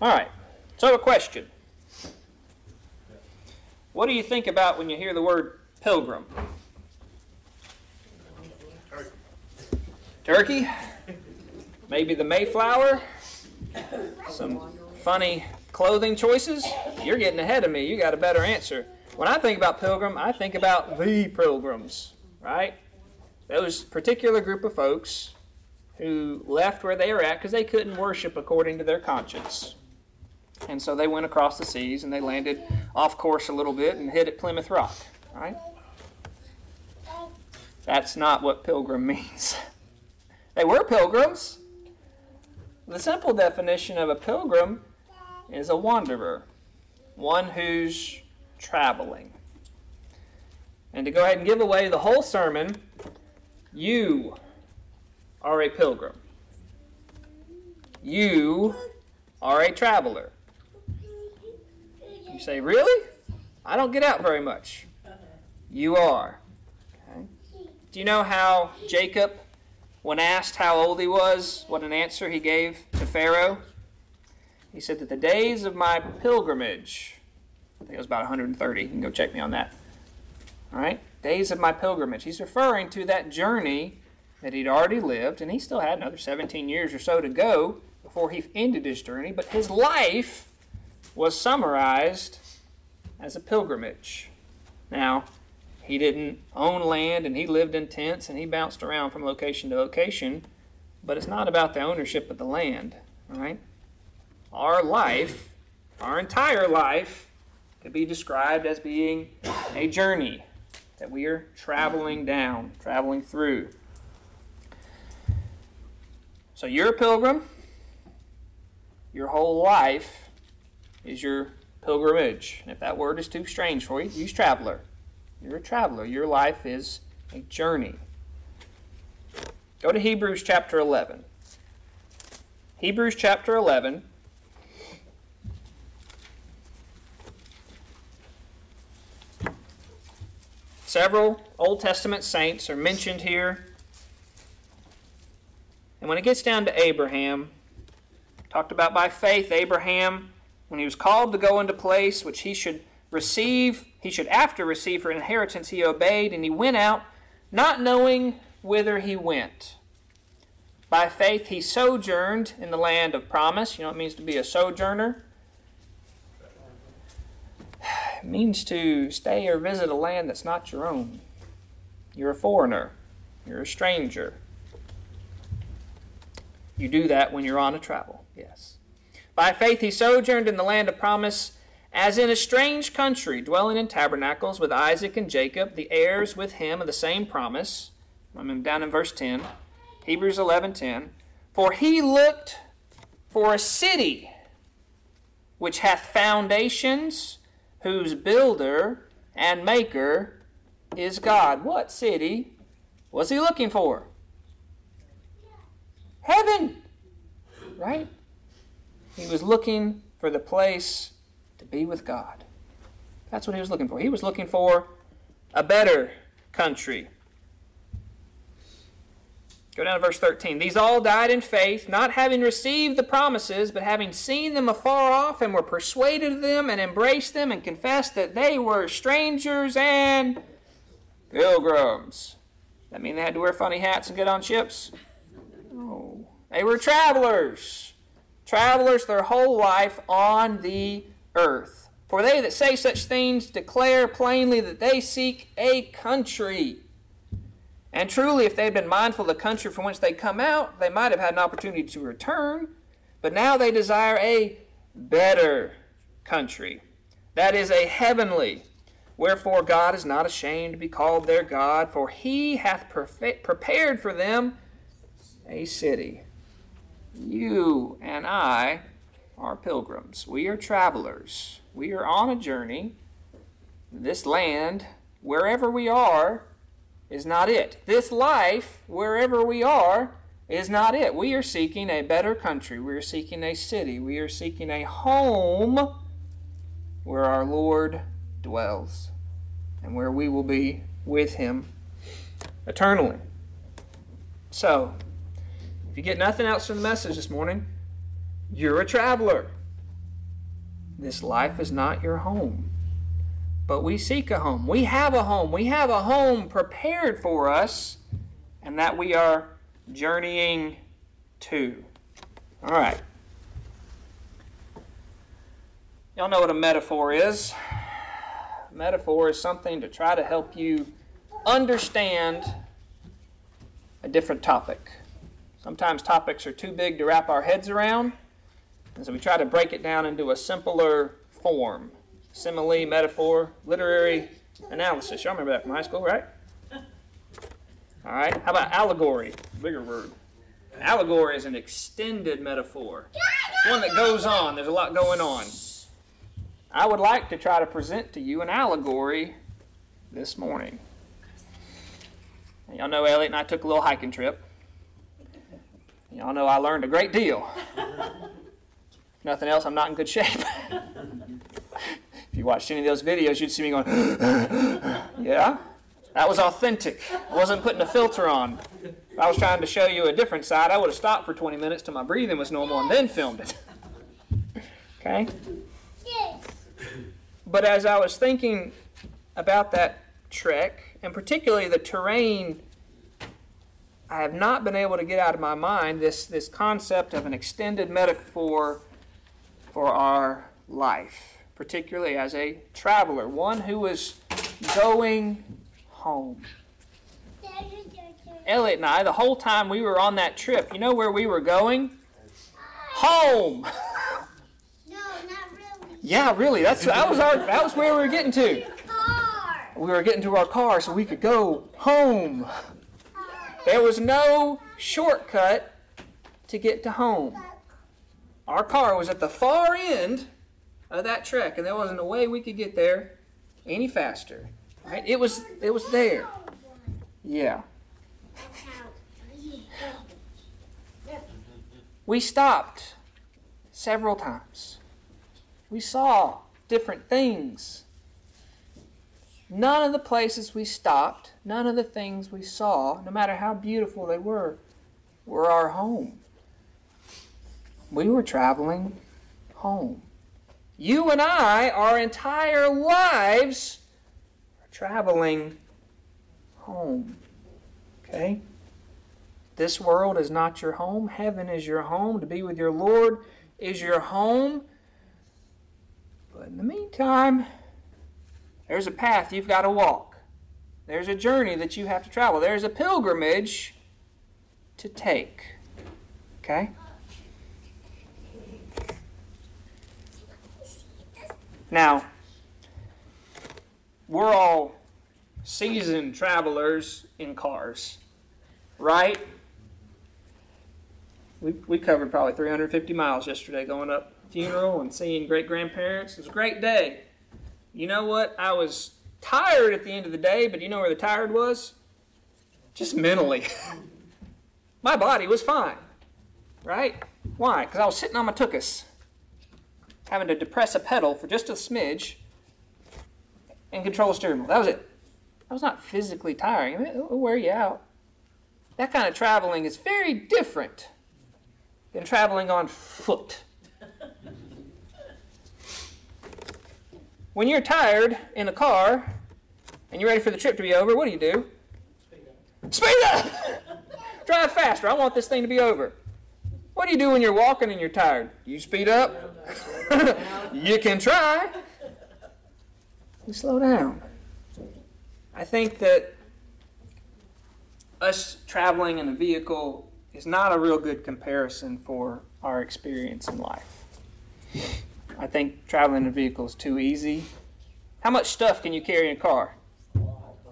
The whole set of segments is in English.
All right. So, a question. What do you think about when you hear the word pilgrim? Turkey? Maybe the Mayflower? Some funny clothing choices? You're getting ahead of me. You got a better answer. When I think about pilgrim, I think about the pilgrims, right? Those particular group of folks who left where they were at because they couldn't worship according to their conscience. And so they went across the seas and they landed off course a little bit and hit at Plymouth Rock, right? That's not what pilgrim means. they were pilgrims. The simple definition of a pilgrim is a wanderer, one who's traveling. And to go ahead and give away the whole sermon, you are a pilgrim. You are a traveler. You say, Really? I don't get out very much. You are. Okay. Do you know how Jacob, when asked how old he was, what an answer he gave to Pharaoh? He said that the days of my pilgrimage, I think it was about 130. You can go check me on that. All right? Days of my pilgrimage. He's referring to that journey that he'd already lived, and he still had another 17 years or so to go before he ended his journey, but his life was summarized as a pilgrimage. Now, he didn't own land and he lived in tents and he bounced around from location to location, but it's not about the ownership of the land, right? Our life, our entire life, could be described as being a journey that we are traveling down, traveling through. So you're a pilgrim. Your whole life is your pilgrimage. And if that word is too strange for you, use traveler. You're a traveler. Your life is a journey. Go to Hebrews chapter 11. Hebrews chapter 11. Several Old Testament saints are mentioned here. And when it gets down to Abraham, talked about by faith, Abraham, when he was called to go into place which he should receive, he should after receive for inheritance, he obeyed, and he went out, not knowing whither he went. By faith, he sojourned in the land of promise. You know what it means to be a sojourner? It means to stay or visit a land that's not your own. You're a foreigner, you're a stranger. You do that when you're on a travel, yes. By faith he sojourned in the land of promise, as in a strange country, dwelling in tabernacles with Isaac and Jacob, the heirs with him of the same promise. I'm down in verse 10. Hebrews 11:10. For he looked for a city which hath foundations, whose builder and maker is God. What city was he looking for? Heaven. Right? He was looking for the place to be with God. That's what he was looking for. He was looking for a better country. Go down to verse 13. These all died in faith, not having received the promises, but having seen them afar off, and were persuaded of them, and embraced them, and confessed that they were strangers and pilgrims. That mean they had to wear funny hats and get on ships? No. They were travelers. Travelers their whole life on the earth. For they that say such things declare plainly that they seek a country. And truly, if they had been mindful of the country from whence they come out, they might have had an opportunity to return. But now they desire a better country. That is a heavenly. Wherefore God is not ashamed to be called their God, for he hath prepared for them a city. You and I are pilgrims. We are travelers. We are on a journey. This land, wherever we are, is not it. This life, wherever we are, is not it. We are seeking a better country. We are seeking a city. We are seeking a home where our Lord dwells and where we will be with Him eternally. So, if you get nothing else from the message this morning, you're a traveler. this life is not your home. But we seek a home. We have a home. We have a home prepared for us, and that we are journeying to. All right. Y'all know what a metaphor is. A metaphor is something to try to help you understand a different topic. Sometimes topics are too big to wrap our heads around, and so we try to break it down into a simpler form. Simile, metaphor, literary analysis. Y'all remember that from high school, right? All right. How about allegory? Bigger word. Allegory is an extended metaphor. It's one that goes on. There's a lot going on. I would like to try to present to you an allegory this morning. Y'all know Elliot and I took a little hiking trip. Y'all know I learned a great deal. nothing else, I'm not in good shape. if you watched any of those videos, you'd see me going, yeah, that was authentic. I wasn't putting a filter on. If I was trying to show you a different side, I would have stopped for 20 minutes till my breathing was normal and then filmed it. okay? Yes. But as I was thinking about that trek, and particularly the terrain I have not been able to get out of my mind this, this concept of an extended metaphor for our life, particularly as a traveler, one who is going home. Elliot and I, the whole time we were on that trip, you know where we were going? Home. No, not really. Yeah, really. That's that was our that was where we were getting to. Car. We were getting to our car so we could go home. There was no shortcut to get to home. Our car was at the far end of that trek, and there wasn't a way we could get there any faster. Right? It was it was there. Yeah. We stopped several times. We saw different things. None of the places we stopped, none of the things we saw, no matter how beautiful they were, were our home. We were traveling home. You and I, our entire lives, are traveling home. Okay? This world is not your home. Heaven is your home. To be with your Lord is your home. But in the meantime, there's a path you've got to walk. There's a journey that you have to travel. There's a pilgrimage to take. Okay? Now, we're all seasoned travelers in cars, right? We, we covered probably 350 miles yesterday going up funeral and seeing great grandparents. It was a great day. You know what? I was tired at the end of the day, but you know where the tired was? Just mentally. my body was fine, right? Why? Because I was sitting on my tuchus, having to depress a pedal for just a smidge and control steering wheel. That was it. I was not physically tiring. I mean, it'll wear you out. That kind of traveling is very different than traveling on foot. When you're tired in a car and you're ready for the trip to be over, what do you do? Speed up! Drive faster. I want this thing to be over. What do you do when you're walking and you're tired? You speed up? you can try. You slow down. I think that us traveling in a vehicle is not a real good comparison for our experience in life. I think traveling in a vehicle is too easy. How much stuff can you carry in a car?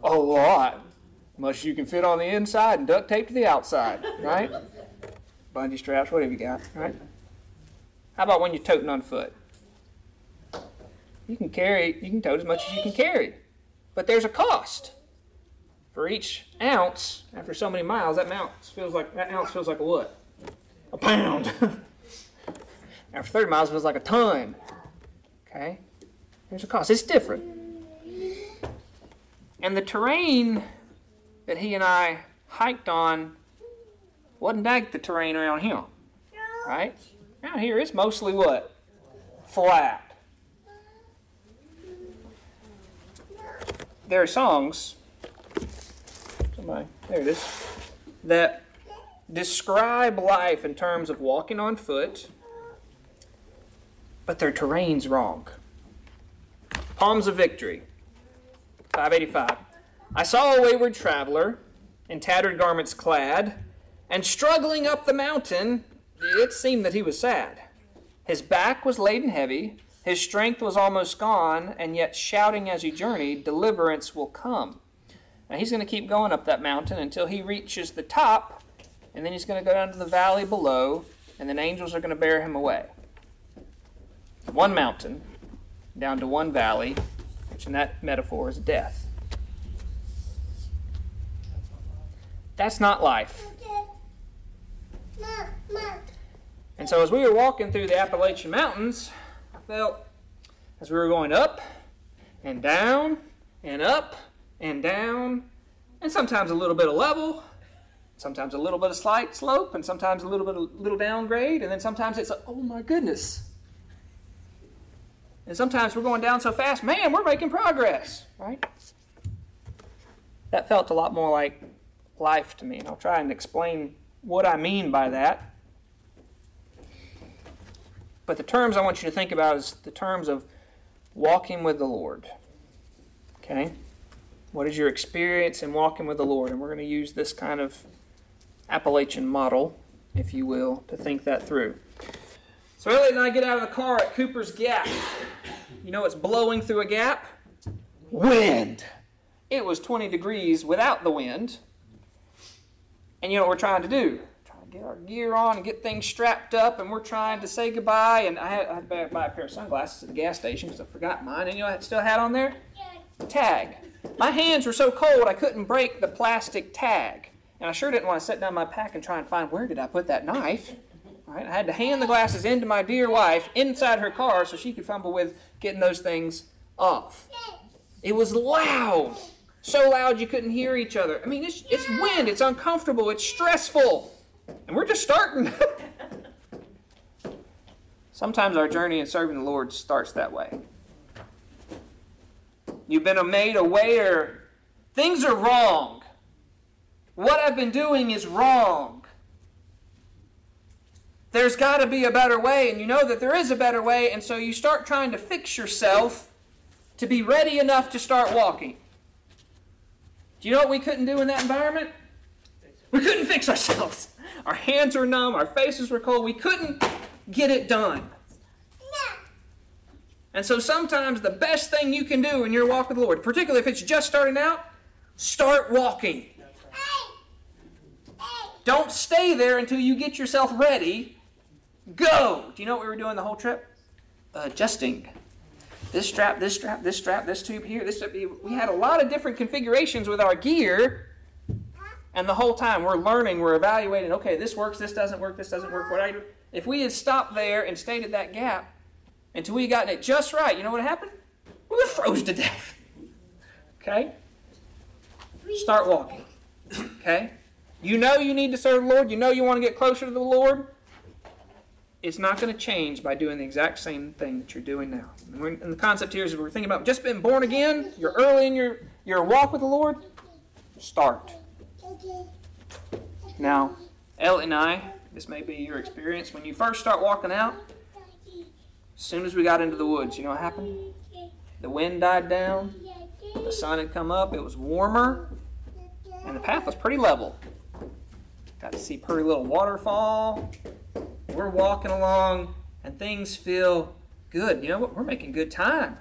A lot. Much as you can fit on the inside and duct tape to the outside, right? Bungee straps, whatever you got, right? How about when you're toting on foot? You can carry, you can tote as much as you can carry, but there's a cost. For each ounce, after so many miles, that ounce feels like that ounce feels like a what? A pound. After 30 miles, it was like a ton. Okay? There's a cost. It's different. And the terrain that he and I hiked on wasn't like the terrain around here, Right? Out here, it's mostly what? Flat. There are songs, somebody, there it is, that describe life in terms of walking on foot but their terrain's wrong. Palms of Victory, 585. I saw a wayward traveler, in tattered garments clad, and struggling up the mountain, it seemed that he was sad. His back was laden heavy, his strength was almost gone, and yet shouting as he journeyed, Deliverance will come. Now he's going to keep going up that mountain until he reaches the top, and then he's going to go down to the valley below, and then angels are going to bear him away. One mountain down to one valley, which in that metaphor is death. That's not life. And so as we were walking through the Appalachian Mountains, I felt as we were going up and down and up and down, and sometimes a little bit of level, sometimes a little bit of slight slope, and sometimes a little bit of little downgrade, and then sometimes it's a, oh my goodness. And sometimes we're going down so fast, man, we're making progress, right? That felt a lot more like life to me, and I'll try and explain what I mean by that. But the terms I want you to think about is the terms of walking with the Lord. Okay? What is your experience in walking with the Lord? And we're going to use this kind of Appalachian model, if you will, to think that through. So Elliot and I get out of the car at Cooper's Gap. You know what's blowing through a gap? Wind. It was 20 degrees without the wind. And you know what we're trying to do? Trying to get our gear on and get things strapped up, and we're trying to say goodbye. And I had, I had to buy a pair of sunglasses at the gas station because I forgot mine. And you know what I still had on there? Tag. My hands were so cold I couldn't break the plastic tag. And I sure didn't want to set down my pack and try and find where did I put that knife. Right? I had to hand the glasses into my dear wife inside her car so she could fumble with getting those things off. It was loud. So loud you couldn't hear each other. I mean, it's, it's wind, it's uncomfortable, it's stressful. And we're just starting. Sometimes our journey in serving the Lord starts that way. You've been made aware things are wrong. What I've been doing is wrong. There's got to be a better way, and you know that there is a better way, and so you start trying to fix yourself to be ready enough to start walking. Do you know what we couldn't do in that environment? We couldn't fix ourselves. Our hands were numb, our faces were cold. We couldn't get it done. And so sometimes the best thing you can do in your walk with the Lord, particularly if it's just starting out, start walking. Don't stay there until you get yourself ready. Go. Do you know what we were doing the whole trip? Adjusting. This strap, this strap, this strap, this tube here, this strap. We had a lot of different configurations with our gear. And the whole time we're learning, we're evaluating, okay, this works, this doesn't work, this doesn't work. What I do? If we had stopped there and stayed at that gap until we gotten it just right, you know what happened? We were froze to death. Okay? Start walking. Okay? You know you need to serve the Lord. You know you want to get closer to the Lord. It's not going to change by doing the exact same thing that you're doing now. And, and the concept here is we're thinking about just being born again. You're early in your, your walk with the Lord. Start. Now, Ellie and I, this may be your experience. When you first start walking out, as soon as we got into the woods, you know what happened? The wind died down. The sun had come up. It was warmer. And the path was pretty level. Got to see pretty little waterfall. We're walking along and things feel good. You know what? We're making good time.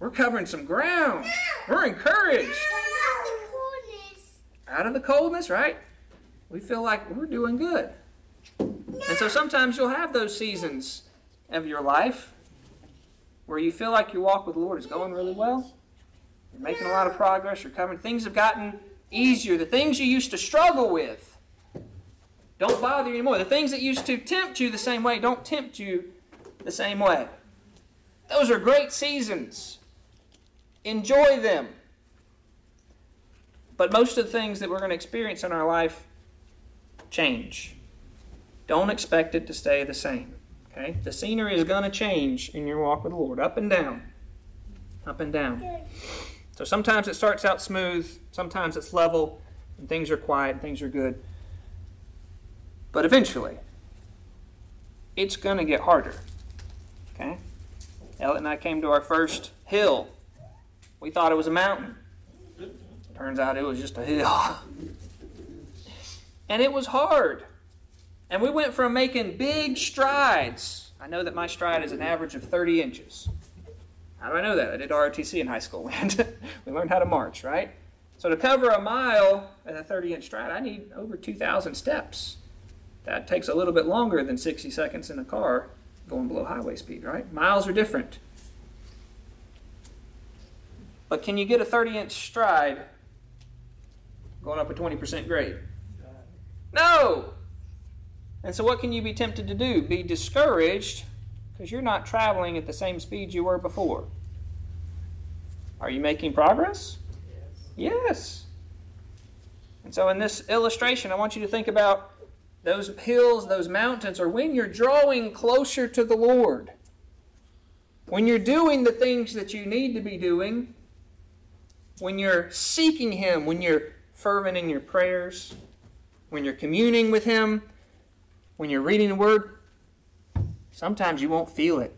We're covering some ground. We're encouraged. Out of the coldness, right? We feel like we're doing good. And so sometimes you'll have those seasons of your life where you feel like your walk with the Lord is going really well. You're making a lot of progress. You're covering. Things have gotten easier. The things you used to struggle with don't bother you anymore. The things that used to tempt you the same way don't tempt you the same way. Those are great seasons. Enjoy them. But most of the things that we're going to experience in our life change. Don't expect it to stay the same. Okay? The scenery is going to change in your walk with the Lord, up and down. Up and down. So sometimes it starts out smooth, sometimes it's level, and things are quiet, and things are good. But eventually, it's going to get harder. Okay? Elliot and I came to our first hill. We thought it was a mountain. Turns out it was just a hill. and it was hard. And we went from making big strides. I know that my stride is an average of 30 inches. How do I know that? I did ROTC in high school. And we learned how to march, right? So to cover a mile at a 30 inch stride, I need over 2,000 steps. That takes a little bit longer than 60 seconds in a car going below highway speed, right? Miles are different. But can you get a 30 inch stride going up a 20% grade? No! And so, what can you be tempted to do? Be discouraged because you're not traveling at the same speed you were before. Are you making progress? Yes. yes. And so, in this illustration, I want you to think about those hills, those mountains, or when you're drawing closer to the Lord. When you're doing the things that you need to be doing, when you're seeking Him, when you're fervent in your prayers, when you're communing with Him, when you're reading the Word, sometimes you won't feel it.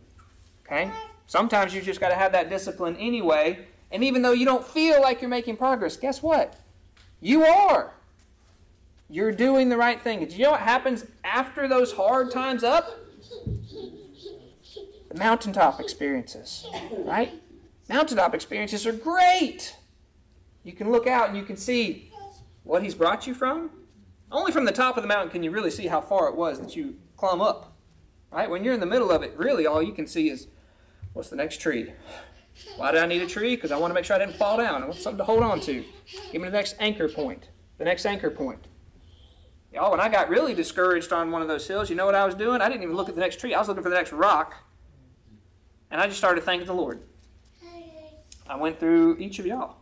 Okay? Sometimes you just got to have that discipline anyway. And even though you don't feel like you're making progress, guess what? You are. You're doing the right thing. Do you know what happens after those hard times up? The mountaintop experiences, right? Mountaintop experiences are great. You can look out and you can see what He's brought you from. Only from the top of the mountain can you really see how far it was that you climb up. Right? When you're in the middle of it, really all you can see is what's the next tree? Why did I need a tree? Because I want to make sure I didn't fall down. I want something to hold on to. Give me the next anchor point. The next anchor point. Oh, y'all, when I got really discouraged on one of those hills, you know what I was doing? I didn't even look at the next tree. I was looking for the next rock. And I just started thanking the Lord. I went through each of y'all,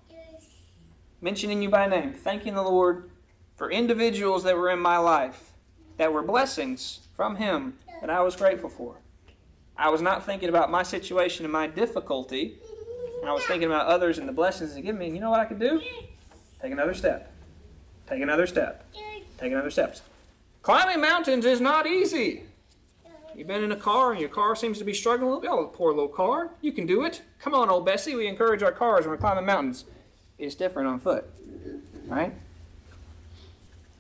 mentioning you by name, thanking the Lord for individuals that were in my life that were blessings from Him that I was grateful for. I was not thinking about my situation and my difficulty. I was thinking about others and the blessings they give me. And you know what I could do? Take another step. Take another step. Take another step. Climbing mountains is not easy. You've been in a car and your car seems to be struggling a little bit. Oh, poor little car. You can do it. Come on, old Bessie. We encourage our cars when we're climbing mountains. It's different on foot, right?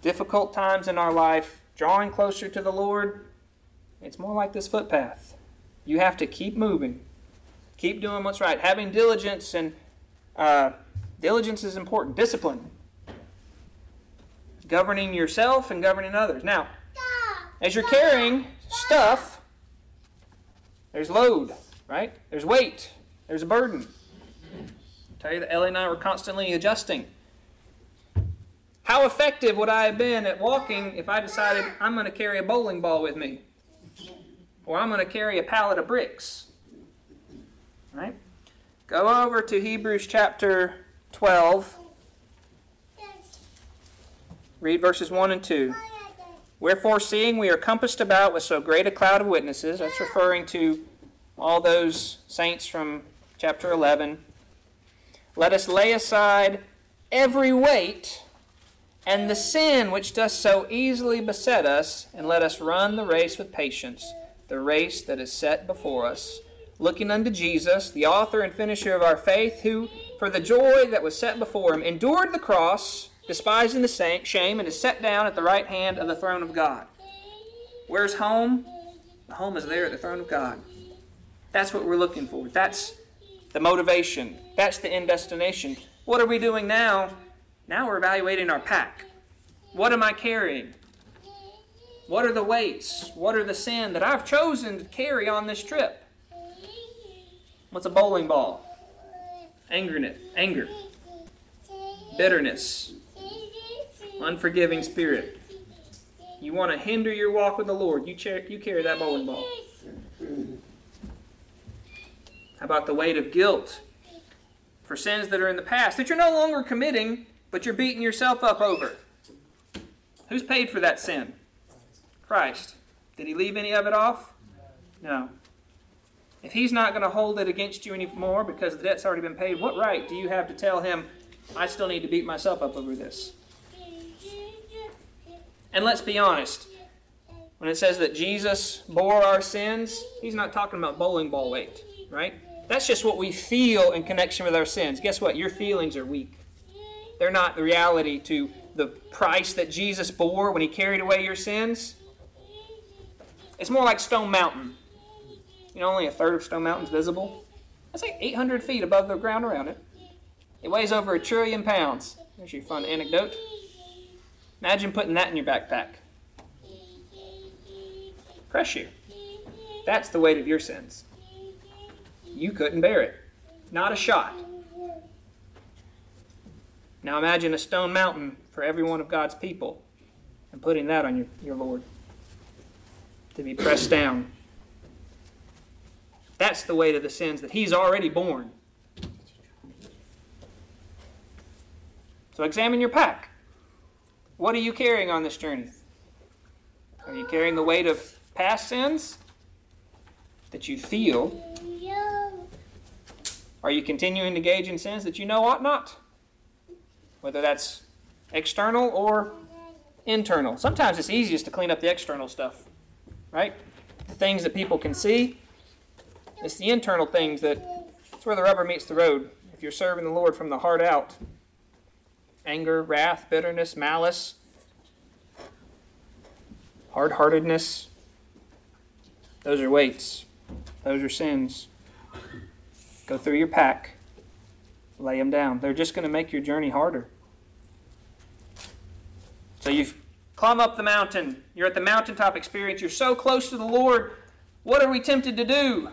Difficult times in our life, drawing closer to the Lord, it's more like this footpath. You have to keep moving, keep doing what's right, having diligence, and uh, diligence is important. Discipline, governing yourself and governing others. Now, as you're carrying stuff, there's load, right? There's weight, there's a burden. I tell you that Ellie and I were constantly adjusting. How effective would I have been at walking if I decided I'm going to carry a bowling ball with me? Or I'm going to carry a pallet of bricks? Right? Go over to Hebrews chapter 12. Read verses 1 and 2. Wherefore, seeing we are compassed about with so great a cloud of witnesses, that's referring to all those saints from chapter 11, let us lay aside every weight and the sin which does so easily beset us, and let us run the race with patience, the race that is set before us, looking unto Jesus, the author and finisher of our faith, who, for the joy that was set before him, endured the cross despising the shame, and is set down at the right hand of the throne of God. Where's home? The home is there at the throne of God. That's what we're looking for. That's the motivation. That's the end destination. What are we doing now? Now we're evaluating our pack. What am I carrying? What are the weights? What are the sin that I've chosen to carry on this trip? What's a bowling ball? Anger, anger, bitterness, unforgiving spirit. You want to hinder your walk with the Lord, you, you carry that bowling ball. How about the weight of guilt for sins that are in the past that you're no longer committing, but you're beating yourself up over? Who's paid for that sin? Christ. Did he leave any of it off? No. If he's not going to hold it against you anymore because the debt's already been paid, what right do you have to tell him, I still need to beat myself up over this? And let's be honest. When it says that Jesus bore our sins, he's not talking about bowling ball weight, right? That's just what we feel in connection with our sins. Guess what? Your feelings are weak. They're not the reality to the price that Jesus bore when he carried away your sins. It's more like Stone Mountain. You know, only a third of Stone Mountain's visible. That's like 800 feet above the ground around it. It weighs over a trillion pounds. There's your fun anecdote. Imagine putting that in your backpack. Crush you. That's the weight of your sins. You couldn't bear it. Not a shot. Now imagine a stone mountain for every one of God's people and putting that on your, your Lord to be pressed down. That's the weight of the sins that He's already borne. So examine your pack. What are you carrying on this journey? Are you carrying the weight of past sins that you feel? Are you continuing to engage in sins that you know ought not? Whether that's external or internal. Sometimes it's easiest to clean up the external stuff, right? The things that people can see. It's the internal things that it's where the rubber meets the road. If you're serving the Lord from the heart out, anger, wrath, bitterness, malice, hard heartedness. Those are weights, those are sins. Go through your pack, lay them down. They're just going to make your journey harder. So you've climbed up the mountain, you're at the mountaintop experience, you're so close to the Lord. What are we tempted to do?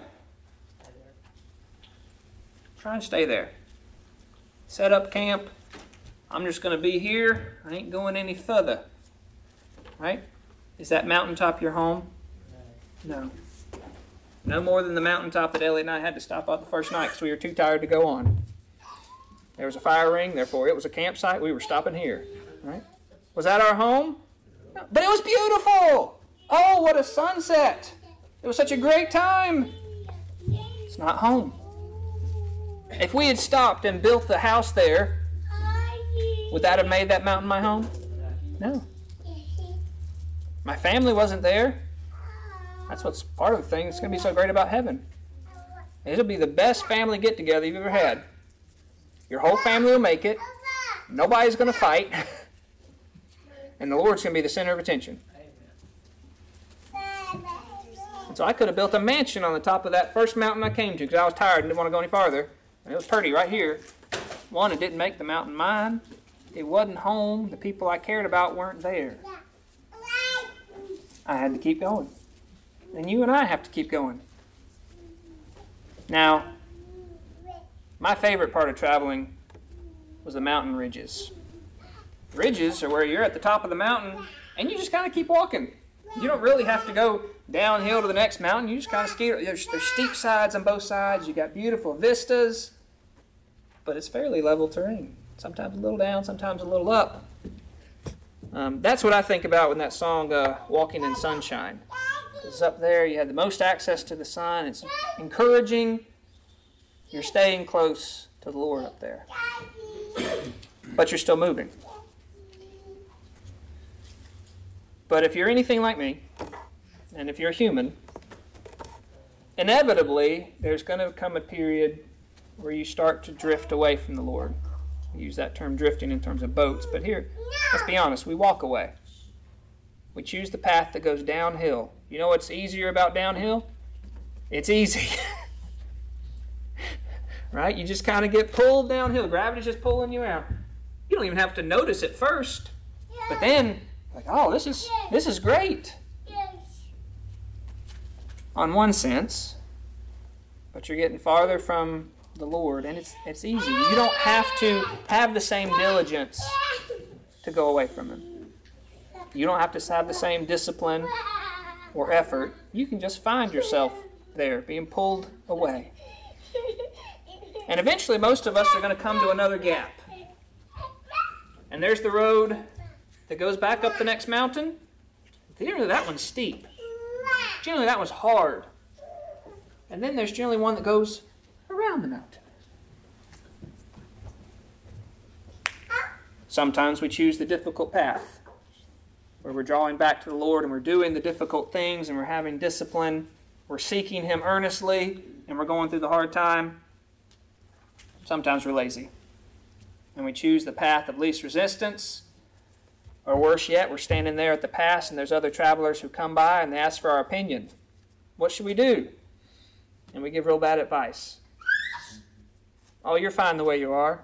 Try and stay there. Set up camp, I'm just going to be here. I ain't going any further. Right? Is that mountaintop your home? No. No more than the mountaintop that Ellie and I had to stop at the first night because we were too tired to go on. There was a fire ring, therefore it was a campsite. We were stopping here. Right? Was that our home? No. But it was beautiful. Oh, what a sunset. It was such a great time. It's not home. If we had stopped and built the house there, would that have made that mountain my home? No. My family wasn't there. That's what's part of the thing that's going to be so great about heaven. It'll be the best family get together you've ever had. Your whole family will make it. Nobody's going to fight. and the Lord's going to be the center of attention. And so I could have built a mansion on the top of that first mountain I came to because I was tired and didn't want to go any farther. And it was pretty right here. One, it didn't make the mountain mine it wasn't home. The people I cared about weren't there. I had to keep going. And you and I have to keep going. Now, my favorite part of traveling was the mountain ridges. Ridges are where you're at the top of the mountain and you just kind of keep walking. You don't really have to go downhill to the next mountain. You just kind of ski. There's, there's steep sides on both sides. You got beautiful vistas, but it's fairly level terrain sometimes a little down, sometimes a little up. Um, that's what I think about when that song uh, "Walking in Sunshine." It's up there. You have the most access to the sun. It's encouraging. You're staying close to the Lord up there, but you're still moving. But if you're anything like me, and if you're human, inevitably there's going to come a period where you start to drift away from the Lord. Use that term drifting in terms of boats, but here, let's be honest, we walk away. We choose the path that goes downhill. You know what's easier about downhill? It's easy. right? You just kind of get pulled downhill. Gravity's just pulling you out. You don't even have to notice it first. But then, like, oh, this is this is great. On one sense, but you're getting farther from the Lord, and it's it's easy. You don't have to have the same diligence to go away from Him. You don't have to have the same discipline or effort. You can just find yourself there, being pulled away. And eventually, most of us are going to come to another gap. And there's the road that goes back up the next mountain. Generally, that one's steep. Generally, that one's hard. And then there's generally one that goes around the mountain. Sometimes we choose the difficult path where we're drawing back to the Lord and we're doing the difficult things and we're having discipline. We're seeking Him earnestly and we're going through the hard time. Sometimes we're lazy and we choose the path of least resistance. Or worse yet, we're standing there at the pass and there's other travelers who come by and they ask for our opinion. What should we do? And we give real bad advice. Oh, you're fine the way you are.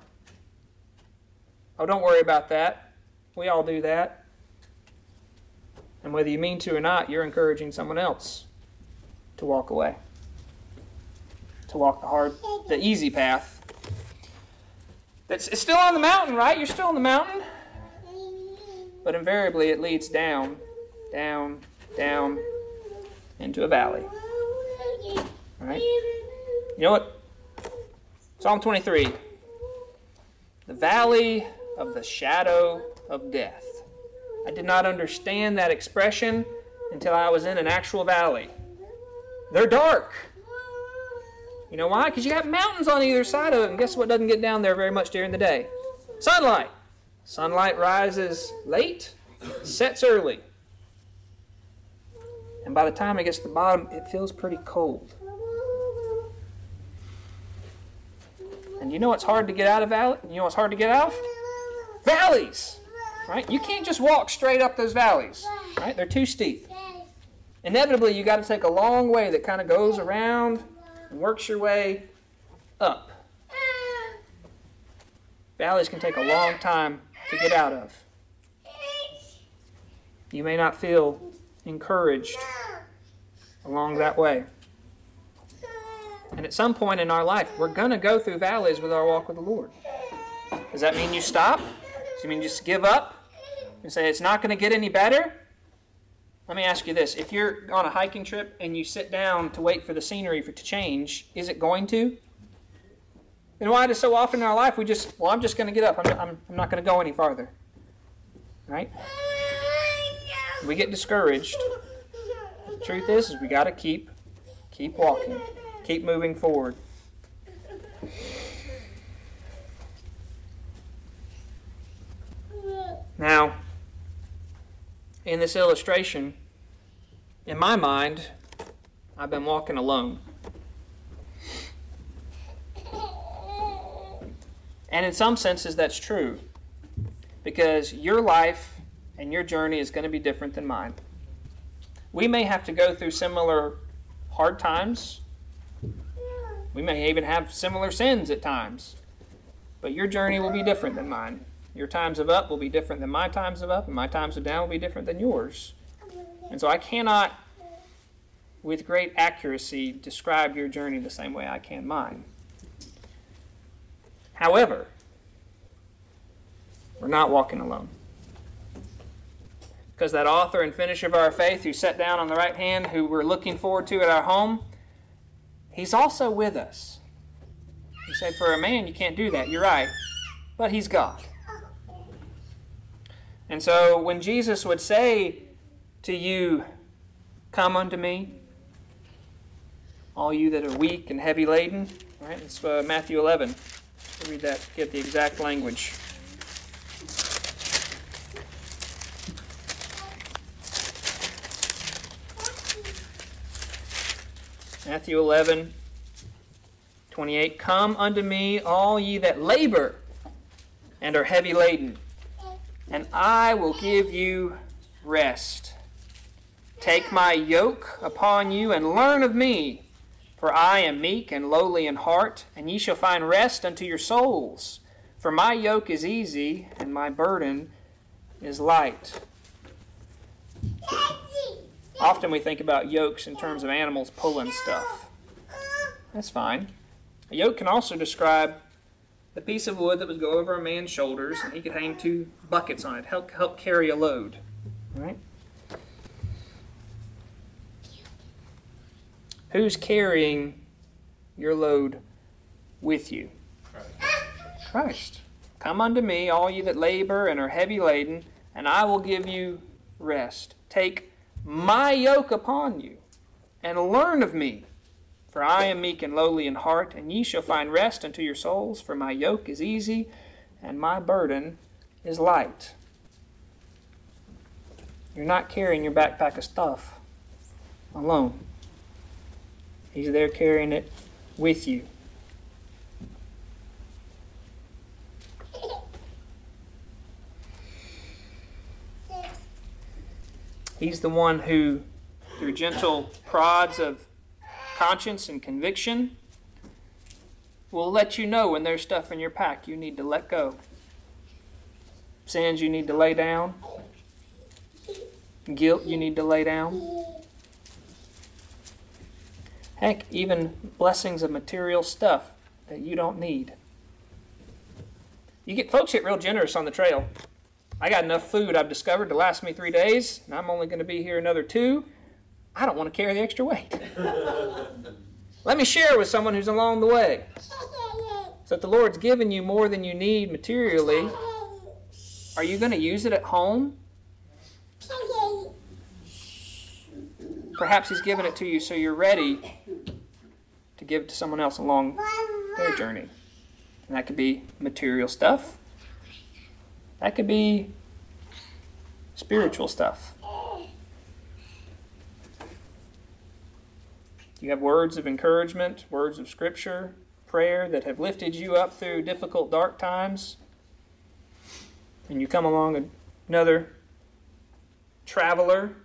Oh, don't worry about that. We all do that. And whether you mean to or not, you're encouraging someone else to walk away, to walk the hard, the easy path. That's it's still on the mountain, right? You're still on the mountain, but invariably it leads down, down, down into a valley. Right? You know what? Psalm 23. The valley of the shadow of death. I did not understand that expression until I was in an actual valley. They're dark. You know why? Because you have mountains on either side of it, and guess what doesn't get down there very much during the day? Sunlight. Sunlight rises late, sets early. And by the time it gets to the bottom, it feels pretty cold. And you know what's hard to get out of valley? You know what's hard to get out of? Valleys. Right? You can't just walk straight up those valleys. Right? They're too steep. Inevitably, you got to take a long way that kind of goes around and works your way up. Valleys can take a long time to get out of. You may not feel encouraged along that way. And at some point in our life, we're going to go through valleys with our walk with the Lord. Does that mean you stop? Does it mean you just give up? And say it's not going to get any better? Let me ask you this. If you're on a hiking trip and you sit down to wait for the scenery for, to change, is it going to? And why does so often in our life we just, well, I'm just going to get up. I'm, I'm, I'm not going to go any farther. Right? We get discouraged. The truth is, is we got to keep, keep walking. Keep moving forward. Now, in this illustration, in my mind, I've been walking alone. And in some senses, that's true. Because your life and your journey is going to be different than mine. We may have to go through similar hard times. We may even have similar sins at times. But your journey will be different than mine. Your times of up will be different than my times of up, and my times of down will be different than yours. And so I cannot, with great accuracy, describe your journey the same way I can mine. However, we're not walking alone. Because that author and finisher of our faith, who sat down on the right hand, who we're looking forward to at our home, he's also with us. You say, for a man, you can't do that. You're right. But he's God. And so when Jesus would say to you, Come unto me, all you that are weak and heavy laden, right? It's uh, Matthew 11. I'll read that, get the exact language. Matthew 11, 28. Come unto me, all ye that labor and are heavy laden and I will give you rest. Take my yoke upon you and learn of me, for I am meek and lowly in heart, and ye shall find rest unto your souls. For my yoke is easy and my burden is light. Often we think about yokes in terms of animals pulling stuff. That's fine. A yoke can also describe the piece of wood that would go over a man's shoulders, and he could hang two buckets on it, help help carry a load. Right? Who's carrying your load with you? Christ. Come unto me, all you that labor and are heavy laden, and I will give you rest. Take my yoke upon you and learn of me, For I am meek and lowly in heart, and ye shall find rest unto your souls. For my yoke is easy, and my burden is light. You're not carrying your backpack of stuff alone. He's there carrying it with you. He's the one who, through gentle prods of conscience and conviction, will let you know when there's stuff in your pack you need to let go. Sins you need to lay down. Guilt you need to lay down. Heck, even blessings of material stuff that you don't need. You get folks get real generous on the trail. I got enough food I've discovered to last me three days, and I'm only going to be here another two. I don't want to carry the extra weight. Let me share with someone who's along the way. So that the Lord's given you more than you need materially. Are you going to use it at home? Perhaps He's given it to you so you're ready to give to someone else along their journey. And that could be material stuff. That could be spiritual stuff. You have words of encouragement, words of scripture, prayer that have lifted you up through difficult, dark times. And you come along another traveler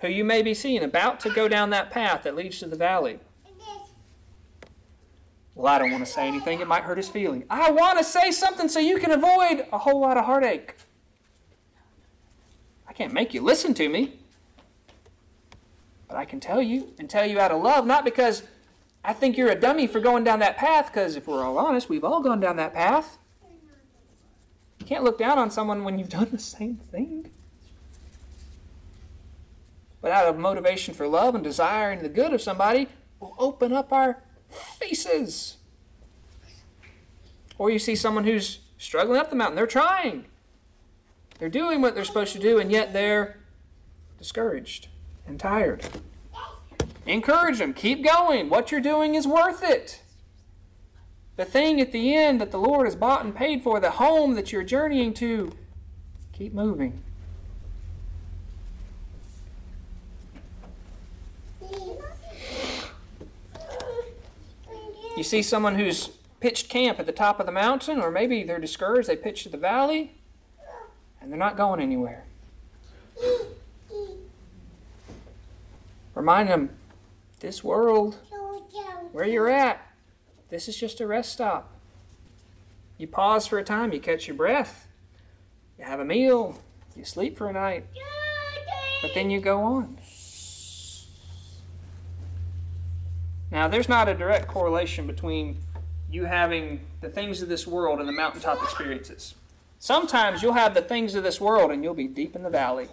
who you may be seeing about to go down that path that leads to the valley. Well, I don't want to say anything. It might hurt his feeling. I want to say something so you can avoid a whole lot of heartache. I can't make you listen to me. But I can tell you and tell you out of love, not because I think you're a dummy for going down that path, because if we're all honest, we've all gone down that path. You can't look down on someone when you've done the same thing. But out of motivation for love and desiring the good of somebody, we'll open up our faces. Or you see someone who's struggling up the mountain. They're trying. They're doing what they're supposed to do, and yet they're discouraged and tired. Encourage them. Keep going. What you're doing is worth it. The thing at the end that the Lord has bought and paid for, the home that you're journeying to, keep moving. You see someone who's pitched camp at the top of the mountain, or maybe they're discouraged, they pitch to the valley, and they're not going anywhere. Remind them this world, where you're at, this is just a rest stop. You pause for a time, you catch your breath, you have a meal, you sleep for a night, but then you go on. Now, there's not a direct correlation between you having the things of this world and the mountaintop experiences. Sometimes you'll have the things of this world and you'll be deep in the valley,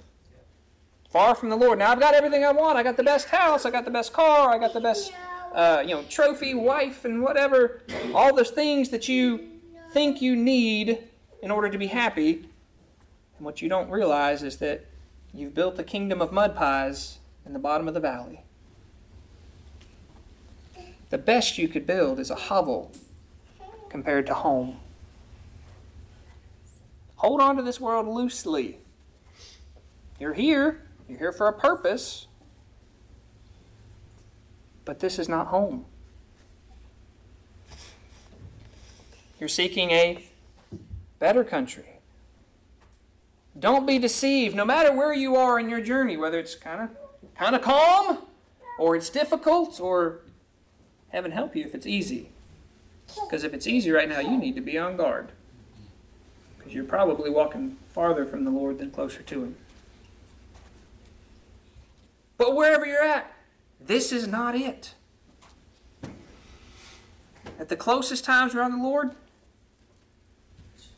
far from the Lord. Now, I've got everything I want. I got the best house. I got the best car. I got the best, uh, you know, trophy, wife, and whatever. All those things that you think you need in order to be happy. And what you don't realize is that you've built the kingdom of mud pies in the bottom of the valley. The best you could build is a hovel compared to home. Hold on to this world loosely. You're here, you're here for a purpose, but this is not home. You're seeking a better country. Don't be deceived, no matter where you are in your journey, whether it's kind of kind of calm or it's difficult or Heaven help you if it's easy. Because if it's easy right now, you need to be on guard. Because you're probably walking farther from the Lord than closer to Him. But wherever you're at, this is not it. At the closest times around the Lord,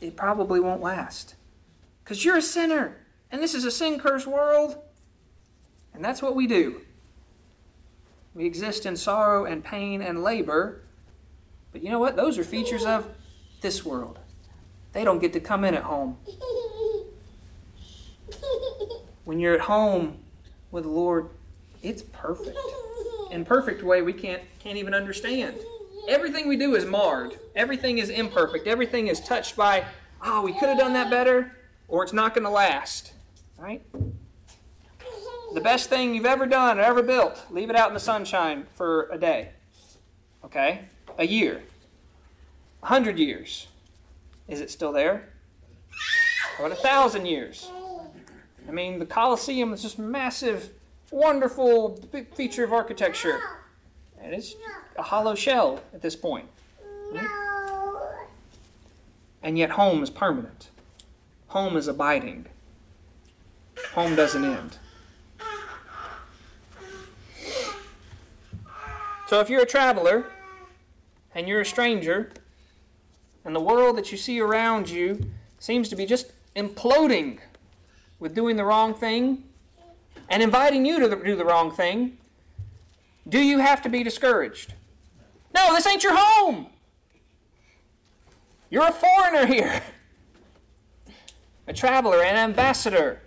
it probably won't last. Because you're a sinner, and this is a sin cursed world, and that's what we do. We exist in sorrow and pain and labor. But you know what? Those are features of this world. They don't get to come in at home. When you're at home with the Lord, it's perfect. In perfect way we can't can't even understand. Everything we do is marred. Everything is imperfect. Everything is touched by, oh, we could have done that better, or it's not going to last. Right? The best thing you've ever done or ever built, leave it out in the sunshine for a day. Okay? A year. A hundred years. Is it still there? About a thousand years? I mean, the Colosseum is just massive, wonderful big feature of architecture. And it's a hollow shell at this point. No. And yet, home is permanent. Home is abiding. Home doesn't end. So, if you're a traveler and you're a stranger, and the world that you see around you seems to be just imploding with doing the wrong thing and inviting you to do the wrong thing, do you have to be discouraged? No, this ain't your home. You're a foreigner here, a traveler, an ambassador,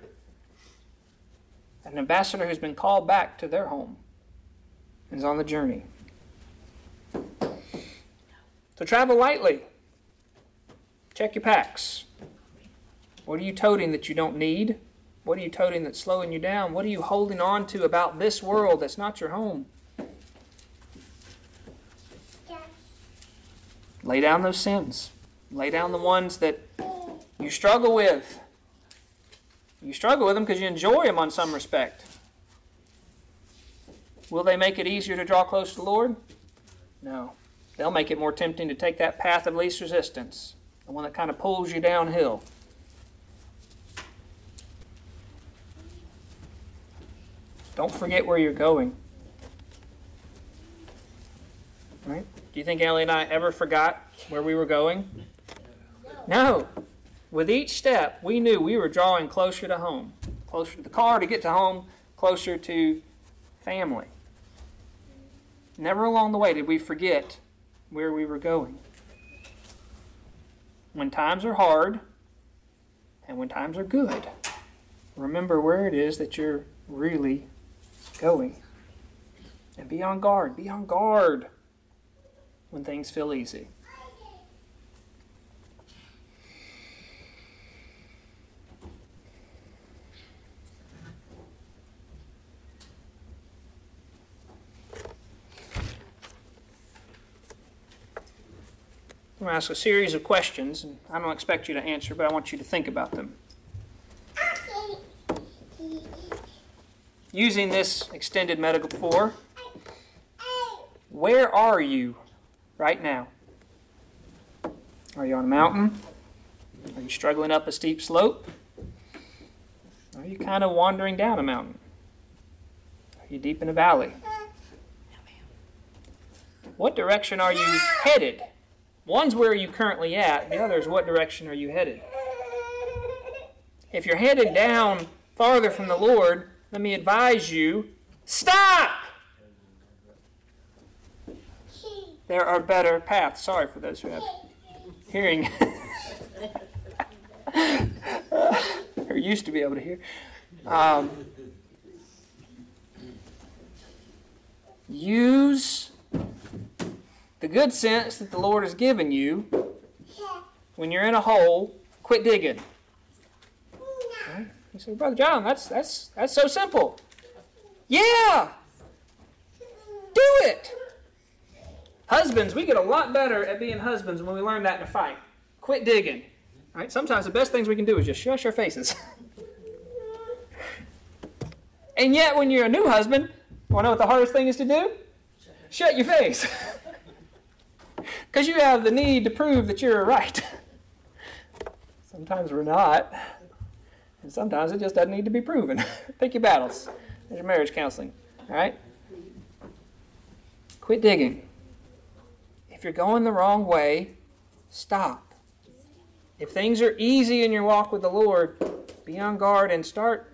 an ambassador who's been called back to their home and is on the journey. So travel lightly. Check your packs. What are you toting that you don't need? What are you toting that's slowing you down? What are you holding on to about this world that's not your home? Lay down those sins. Lay down the ones that you struggle with. You struggle with them because you enjoy them on some respect. Will they make it easier to draw close to the Lord? No. They'll make it more tempting to take that path of least resistance, the one that kind of pulls you downhill. Don't forget where you're going. Right? Do you think Ellie and I ever forgot where we were going? No. With each step, we knew we were drawing closer to home, closer to the car to get to home, closer to family. Never along the way did we forget where we were going. When times are hard and when times are good, remember where it is that you're really going. And be on guard. Be on guard when things feel easy. I'm going to ask a series of questions, and I don't expect you to answer, but I want you to think about them. Using this extended metaphor, where are you right now? Are you on a mountain? Are you struggling up a steep slope? Are you kind of wandering down a mountain? Are you deep in a valley? What direction are you headed? One's where are you currently at, the other is what direction are you headed? If you're headed down farther from the Lord, let me advise you stop! There are better paths. Sorry for those who have hearing. or used to be able to hear. Um, use the good sense that the Lord has given you, when you're in a hole, quit digging. Right? You say, Brother John, that's that's that's so simple. Yeah. Do it. Husbands, we get a lot better at being husbands when we learn that in a fight. Quit digging. Right? Sometimes the best things we can do is just shush our faces. and yet, when you're a new husband, want to know what the hardest thing is to do? Shut your face. Because you have the need to prove that you're right. sometimes we're not. And sometimes it just doesn't need to be proven. Pick your battles. There's your marriage counseling. All right? Quit digging. If you're going the wrong way, stop. If things are easy in your walk with the Lord, be on guard and start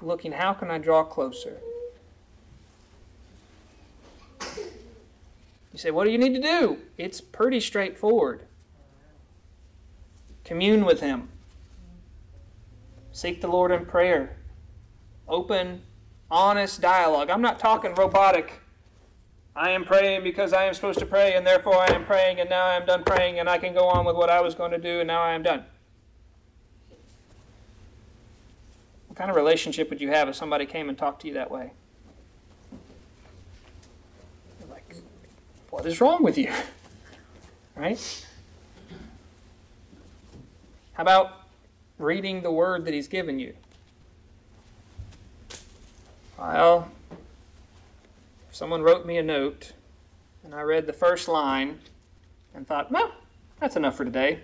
looking how can I draw closer? You say, what do you need to do? It's pretty straightforward. Commune with Him. Seek the Lord in prayer. Open, honest dialogue. I'm not talking robotic I am praying because I am supposed to pray, and therefore I am praying, and now I am done praying, and I can go on with what I was going to do, and now I am done. What kind of relationship would you have if somebody came and talked to you that way? You're like, what is wrong with you? Right? How about reading the word that he's given you? Well, if someone wrote me a note and I read the first line and thought, well, that's enough for today.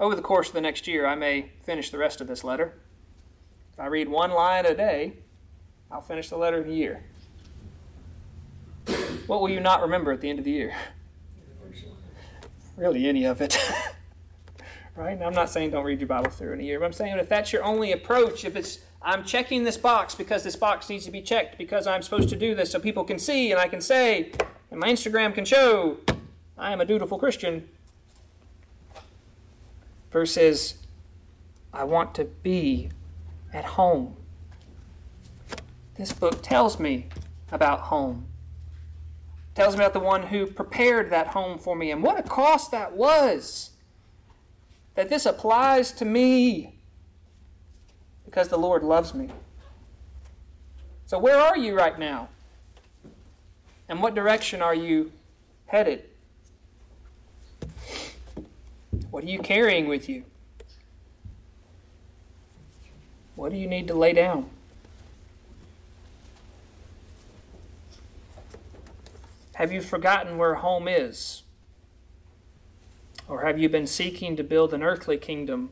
Over the course of the next year, I may finish the rest of this letter. If I read one line a day, I'll finish the letter in a year. What will you not remember at the end of the year? Really, any of it. right? Now, I'm not saying don't read your Bible through in a year, but I'm saying if that's your only approach, if it's I'm checking this box because this box needs to be checked because I'm supposed to do this so people can see and I can say, and my Instagram can show I am a dutiful Christian. Versus, I want to be at home. This book tells me about home. Tells me about the one who prepared that home for me and what a cost that was. That this applies to me because the Lord loves me. So, where are you right now? And what direction are you headed? What are you carrying with you? What do you need to lay down? Have you forgotten where home is? Or have you been seeking to build an earthly kingdom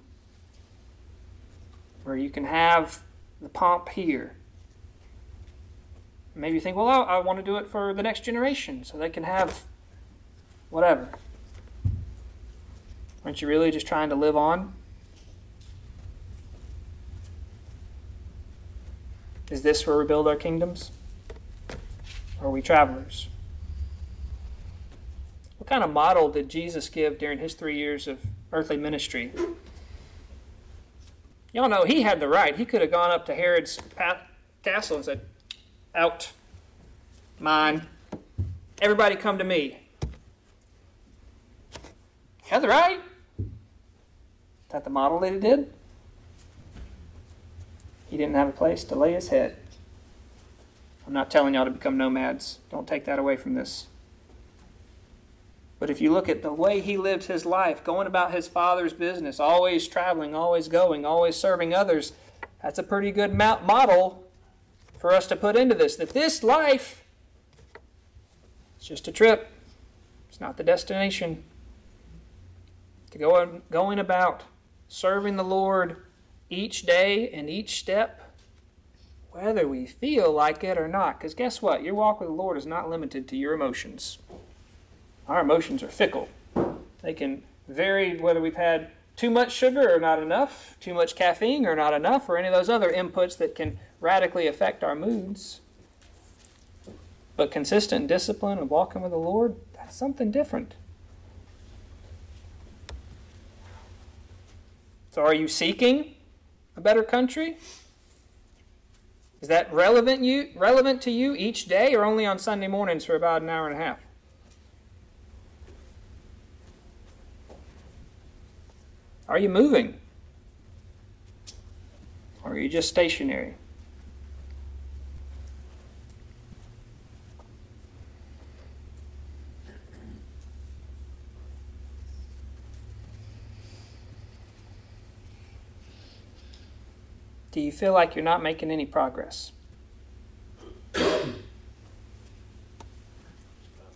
where you can have the pomp here? Maybe you think, well, I, I want to do it for the next generation so they can have whatever. Aren't you really just trying to live on? Is this where we build our kingdoms? Or are we travelers? What kind of model did Jesus give during his three years of earthly ministry? Y'all know he had the right. He could have gone up to Herod's castle and said, Out. Mine. Everybody come to me. He had the right. Is that the model that he did? He didn't have a place to lay his head. I'm not telling y'all to become nomads. Don't take that away from this. But if you look at the way he lived his life, going about his father's business, always traveling, always going, always serving others, that's a pretty good model for us to put into this. That this life is just a trip, it's not the destination. To go going about serving the Lord each day and each step, whether we feel like it or not. Because guess what? Your walk with the Lord is not limited to your emotions. Our emotions are fickle. They can vary whether we've had too much sugar or not enough, too much caffeine or not enough, or any of those other inputs that can radically affect our moods. But consistent discipline and walking with the Lord, that's something different. So, are you seeking a better country? Is that relevant you relevant to you each day or only on Sunday mornings for about an hour and a half? Are you moving? Or are you just stationary? Do you feel like you're not making any progress?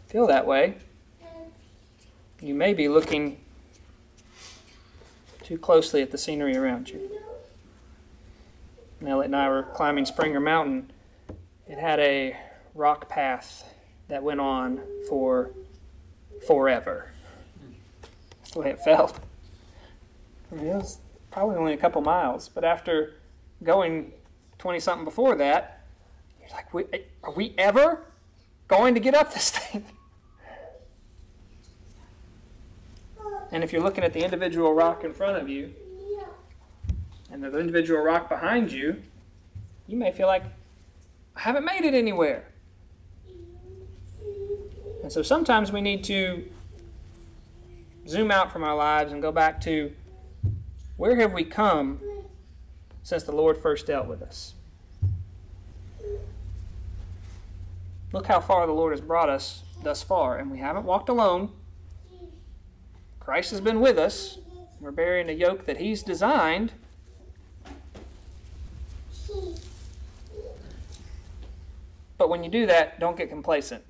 feel that way? You may be looking too closely at the scenery around you. Nellie and I were climbing Springer Mountain. It had a rock path that went on for forever. That's the way it felt. I mean, it was probably only a couple miles, but after going 20 something before that, you're like, are we ever going to get up this thing? And if you're looking at the individual rock in front of you and the individual rock behind you, you may feel like, I haven't made it anywhere. And so sometimes we need to zoom out from our lives and go back to where have we come since the Lord first dealt with us? Look how far the Lord has brought us thus far, and we haven't walked alone. Christ has been with us. We're bearing a yoke that He's designed. But when you do that, don't get complacent.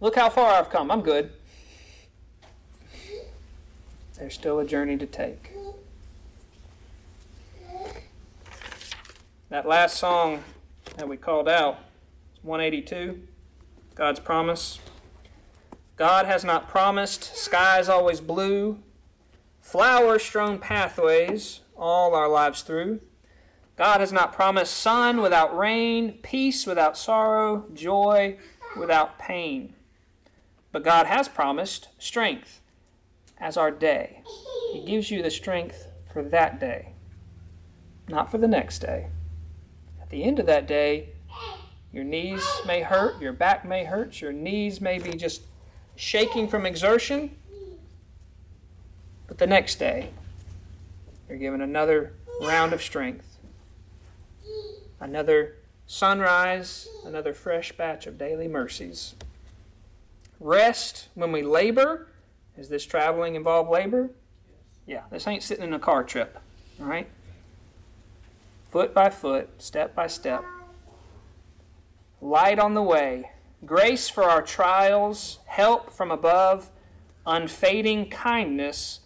Look how far I've come. I'm good. There's still a journey to take. That last song that we called out, 182, God's promise. God has not promised skies always blue, flower strewn pathways all our lives through. God has not promised sun without rain, peace without sorrow, joy without pain. But God has promised strength as our day. He gives you the strength for that day, not for the next day. At the end of that day, your knees may hurt, your back may hurt, your knees may be just shaking from exertion. But the next day, you're given another round of strength, another sunrise, another fresh batch of daily mercies. Rest when we labor. Is this traveling involve labor? Yeah, this ain't sitting in a car trip, all right? Foot by foot, step by step. Light on the way, grace for our trials, help from above, unfading kindness,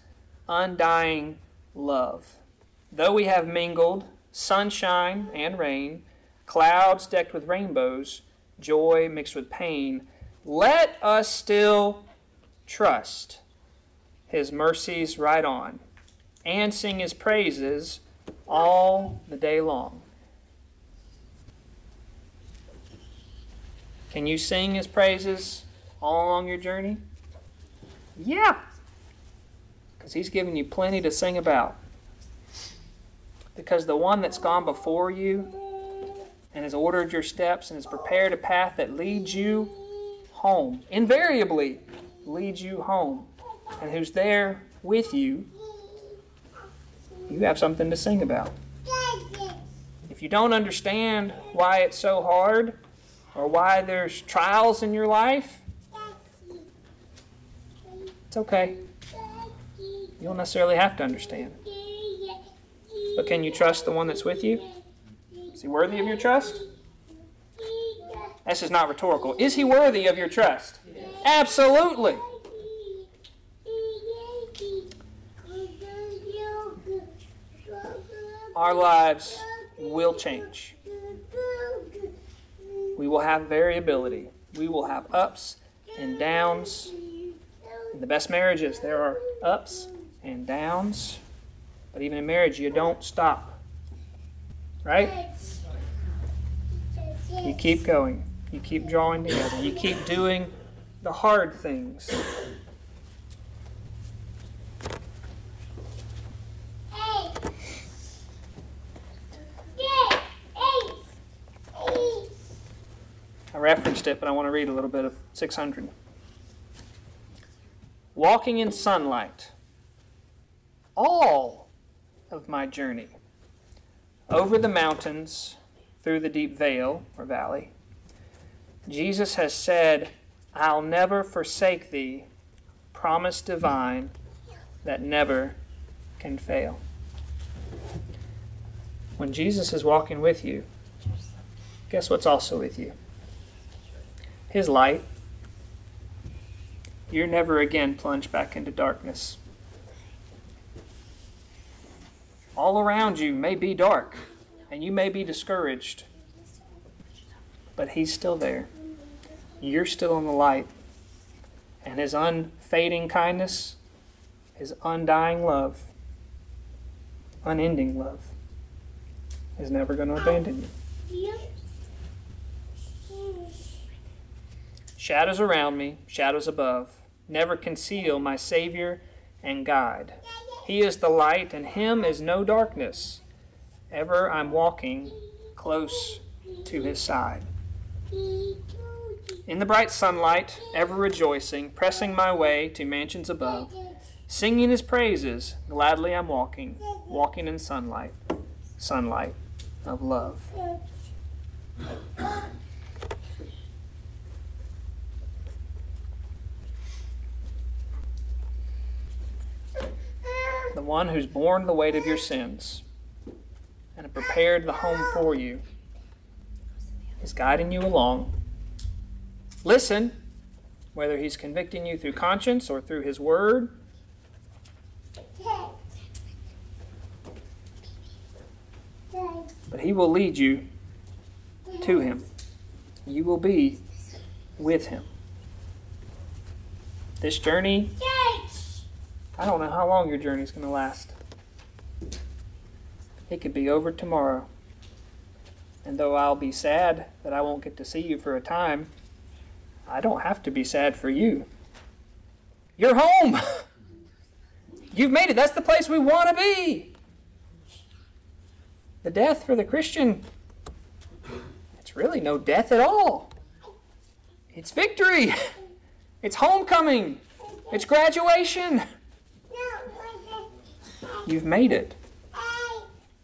undying love. Though we have mingled sunshine and rain, clouds decked with rainbows, joy mixed with pain, let us still trust his mercies right on and sing his praises all the day long. Can you sing his praises all along your journey? Yeah. Because he's given you plenty to sing about. Because the one that's gone before you and has ordered your steps and has prepared a path that leads you home, invariably leads you home, and who's there with you, you have something to sing about. If you don't understand why it's so hard, or why there's trials in your life, it's okay. You don't necessarily have to understand. But can you trust the one that's with you? Is he worthy of your trust? This is not rhetorical. Is he worthy of your trust? Absolutely. Our lives will change. We will have variability. We will have ups and downs. In the best marriages, there are ups and downs. But even in marriage, you don't stop. Right? You keep going. You keep drawing together. You keep doing the hard things. I it, but I want to read a little bit of 600. Walking in sunlight, all of my journey, over the mountains, through the deep vale or valley, Jesus has said, I'll never forsake thee, promise divine that never can fail. When Jesus is walking with you, guess what's also with you? His light. You're never again plunged back into darkness. All around you may be dark, and you may be discouraged, but He's still there. You're still in the light, and His unfading kindness, His undying love, unending love, is never going to abandon you. Shadows around me, shadows above, never conceal my Savior and guide. He is the light, and Him is no darkness. Ever I'm walking close to His side. In the bright sunlight, ever rejoicing, pressing my way to mansions above, singing his praises, gladly I'm walking, walking in sunlight, sunlight of love. The one who's borne the weight of your sins and prepared the home for you is guiding you along. Listen, whether he's convicting you through conscience or through his word. But he will lead you to him. You will be with him. This journey, I don't know how long your journey is going to last. It could be over tomorrow. And though I'll be sad that I won't get to see you for a time, I don't have to be sad for you. You're home. You've made it. That's the place we want to be. The death for the Christian, it's really no death at all. It's victory. It's homecoming. It's graduation. You've made it.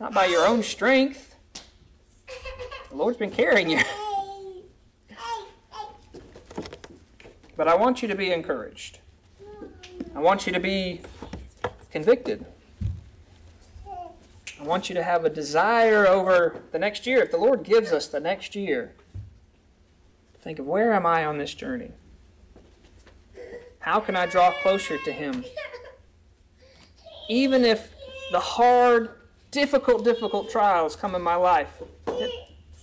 Not by your own strength. The Lord's been carrying you. But I want you to be encouraged. I want you to be convicted. I want you to have a desire over the next year. If the Lord gives us the next year, think of where am I on this journey? How can I draw closer to Him? Even if the hard, difficult, difficult trials come in my life,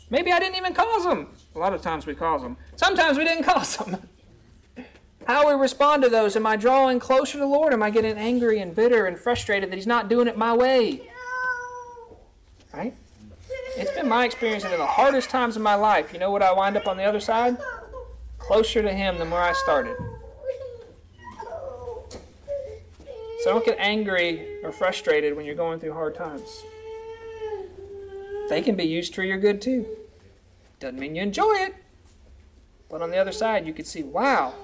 maybe I didn't even cause them. A lot of times we cause them. Sometimes we didn't cause them. How we respond to those. Am I drawing closer to the Lord? Am I getting angry and bitter and frustrated that He's not doing it my way? Right? It's been my experience in the hardest times of my life. You know what I wind up on the other side? Closer to Him than where I started. So don't get angry or frustrated when you're going through hard times. They can be used for your good too. Doesn't mean you enjoy it. But on the other side, you could see, wow,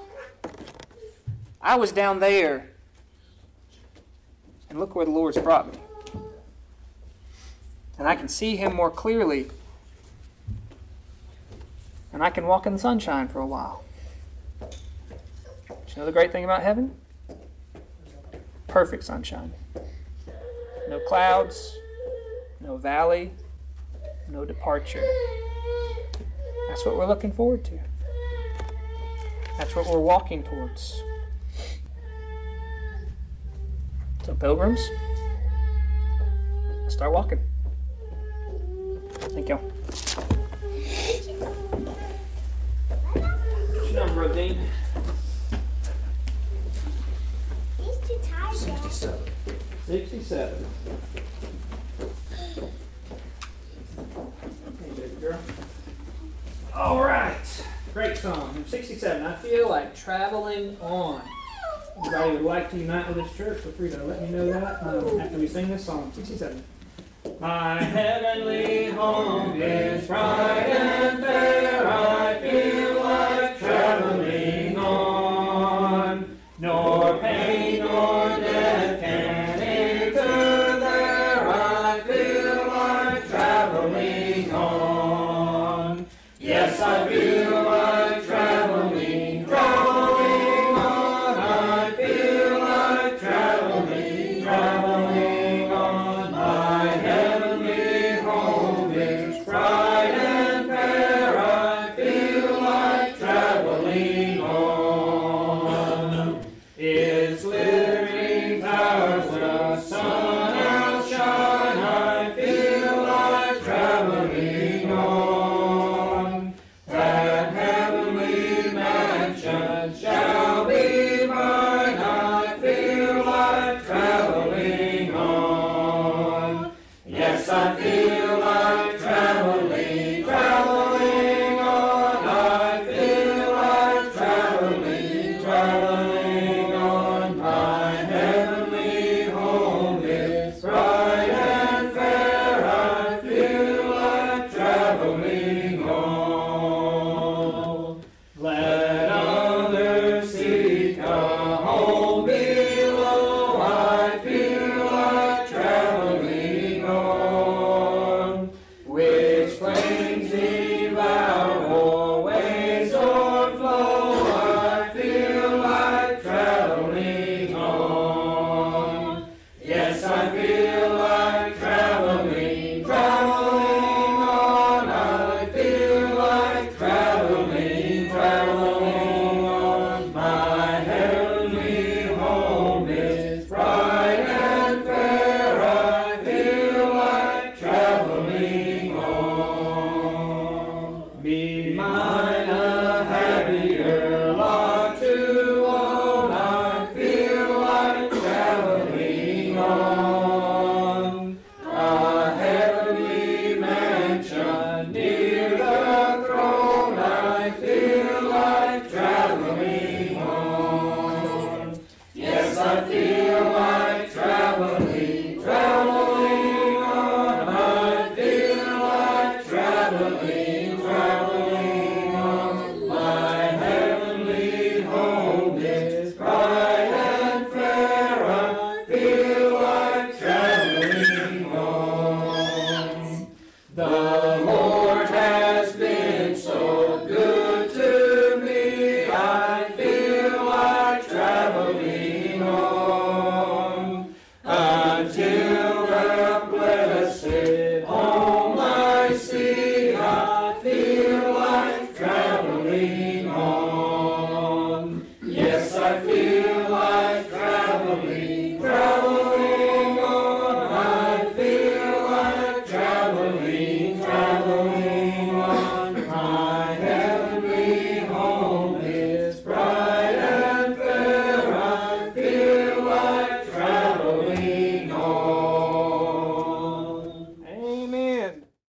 I was down there. And look where the Lord's brought me. And I can see Him more clearly. And I can walk in the sunshine for a while. But you know the great thing about heaven? Perfect sunshine. No clouds, no valley, no departure. That's what we're looking forward to. That's what we're walking towards. So, pilgrims, start walking. Thank you. Your number, Dean? These two ties are- 67. 67. Hey, baby girl. All right. Great song. Number 67. I feel like traveling on. Anybody would like to unite with this church, feel free to let me know that um, after we sing this song. 67. My heavenly home is bright and fair. I